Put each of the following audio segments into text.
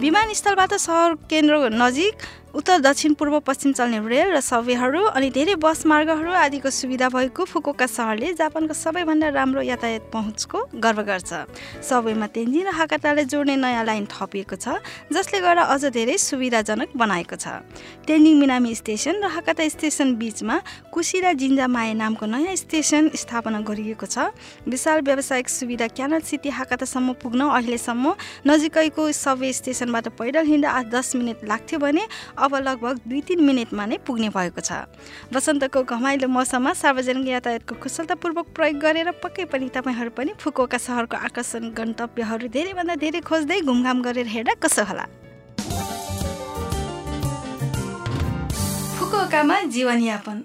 विमानस्थलबाट सहर केन्द्र नजिक उत्तर दक्षिण पूर्व पश्चिम चल्ने रेल र सबवेहरू अनि धेरै बस मार्गहरू आदिको सुविधा भएको फुकुका सहरले जापानको सबैभन्दा राम्रो यातायात पहुँचको गर्व गर्छ। सबवेमा तेन्जिन र हाकाटालाई जोड्ने नयाँ लाइन थपिएको छ जसले गर्दा अझ धेरै सुविधाजनक बनाएको छ। तेन्जिङ मिनामी स्टेसन र हाकाटा स्टेसन बिचमा कुसी र जिन्जामाए नामको नयाँ स्टेसन स्थापना गरिएको छ। विशाल व्यावसायिक सुविधा क्यानल सिटी हाकाटासम्म पुग्न अहिलेसम्म नजिकैको सबवे स्टेसनबाट पैदल हिँड्दा आठ दस मिनट लाग्थ्यो भने अब लगभग दुई तिन मिनटमा नै पुग्ने भएको छ। वसन्तको घमाइलो मौसममा सार्वजनिक यातायातको कुशलतापूर्वक प्रयोग गरेर पक्कै पनि तपाईँहरू पनि फुकुका सहरको आकर्षण गन्तव्यहरू धेरैभन्दा धेरै खोज्दै घुमघाम गरेर हेर्दा कसो होला। फुकुकामा जीवनयापन।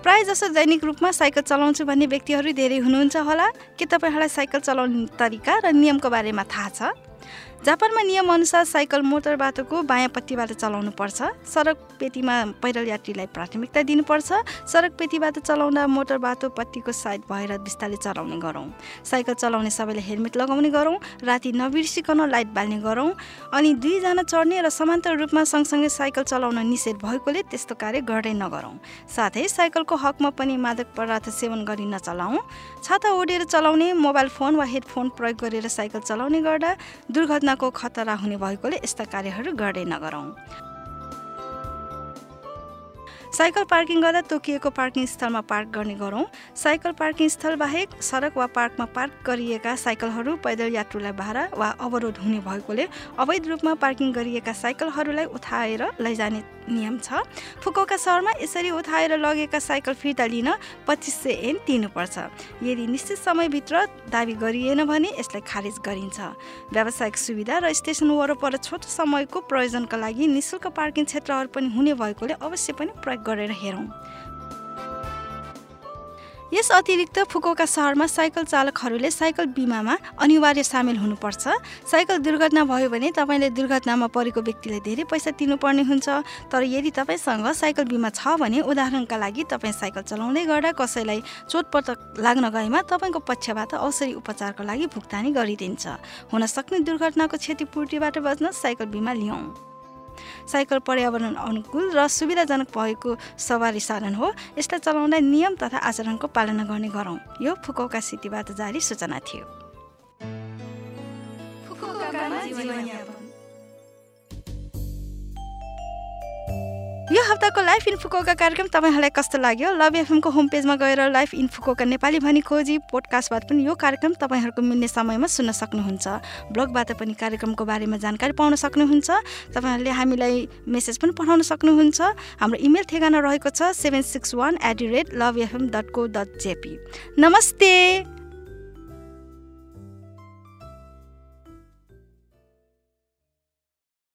प्रायः जसो दैनिक रूपमा साइकल चलाउँछु भन्ने व्यक्तिहरू धेरै हुनुहुन्छ होला। के तपाईँहरूलाई साइकल चलाउने तरिका र नियमको बारेमा थाहा छ? जापानमा नियमअनुसार साइकल मोटर बाटोको बायाँपट्टिबाट चलाउनु पर्छ। सडक पेटीमा पैदल यात्रीलाई प्राथमिकता दिनुपर्छ। सडक पेटीबाट चलाउँदा मोटर बाटो पट्टिको साइड भएर बिस्तारै चलाउने गरौँ। साइकल चलाउने सबैले हेलमेट लगाउने गरौँ। राति नबिर्सिकन लाइट बाल्ने गरौँ। अनि दुईजना चढ्ने र समान्तर रूपमा सँगसँगै साइकल चलाउन निषेध भएकोले त्यस्तो कार्य गर्दै नगरौँ। साथै साइकलको हकमा पनि मादक पदार्थ सेवन गरी नचलाउँ। छाता ओढेर चलाउने मोबाइल फोन वा हेडफोन प्रयोग गरेर साइकल चलाउने गर्दा दुर्घटनाको खतरा हुने भएकोले यस्ता कार्यहरू गर्दै नगरौँ। साइकल पार्किङ गर्दा तोकिएको पार्किङ स्थलमा पार्क गर्ने गरौँ। साइकल पार्किङ स्थल बाहेक सडक वा पार्कमा पार्क गरिएका साइकलहरू पैदल यात्रुलाई भाडा वा अवरोध हुने भएकोले अवैध रूपमा पार्किङ गरिएका साइकलहरूलाई उठाएर लैजाने नियम छ। फुकौका सहरमा यसरी उठाएर लगेका साइकल फिर्ता लिन पच्चिस सय एन तिर्नुपर्छ। यदि निश्चित समयभित्र दावी गरिएन भने यसलाई खारेज गरिन्छ। व्यावसायिक सुविधा र स्टेसन वरपर छोटो समयको प्रयोजनका लागि निशुल्क पार्किङ क्षेत्रहरू पनि हुने भएकोले अवश्य पनि प्रयोग गरेर हेरौँ। यस अतिरिक्त फुकोका सहरमा साइकल चालकहरूले साइकल बिमामा अनिवार्य सामेल हुनुपर्छ। साइकल दुर्घटना भयो भने तपाईँले दुर्घटनामा परेको व्यक्तिलाई धेरै पैसा तिर्नुपर्ने हुन्छ। तर यदि तपाईँसँग साइकल बिमा छ भने उदाहरणका लागि तपाईँ साइकल चलाउँदै गर्दा कसैलाई चोटपटक लाग्न गएमा तपाईँको पक्षबाट औषधि उपचारको लागि भुक्तानी गरिदिन्छ। हुन सक्ने दुर्घटनाको क्षतिपूर्तिबाट बच्न साइकल बिमा लियौँ साइकल पर्यावरण अनुकूल र सुविधाजनक भएको सवारी साधन हो। यसलाई चलाउँदा नियम तथा आचरणको पालना गर्ने गरौँ। यो फुकौका सिटीबाट जारी सूचना थियो। यो हप्ताको लाइफ इन्फोकोका कार्यक्रम तपाईँहरूलाई कस्तो लाग्यो? लभ एफएमको होम पेजमा गएर लाइफ इन्फोकोका नेपाली भनी खोजी पोडकास्टबाट पनि यो कार्यक्रम तपाईँहरूको मिल्ने समयमा सुन्न सक्नुहुन्छ। ब्लगबाट पनि कार्यक्रमको बारेमा जानकारी पाउन सक्नुहुन्छ। तपाईँहरूले हामीलाई मेसेज पनि पठाउन सक्नुहुन्छ। हाम्रो इमेल ठेगाना रहेको छ seven six one at the rate love FM dot co dot JP नमस्ते!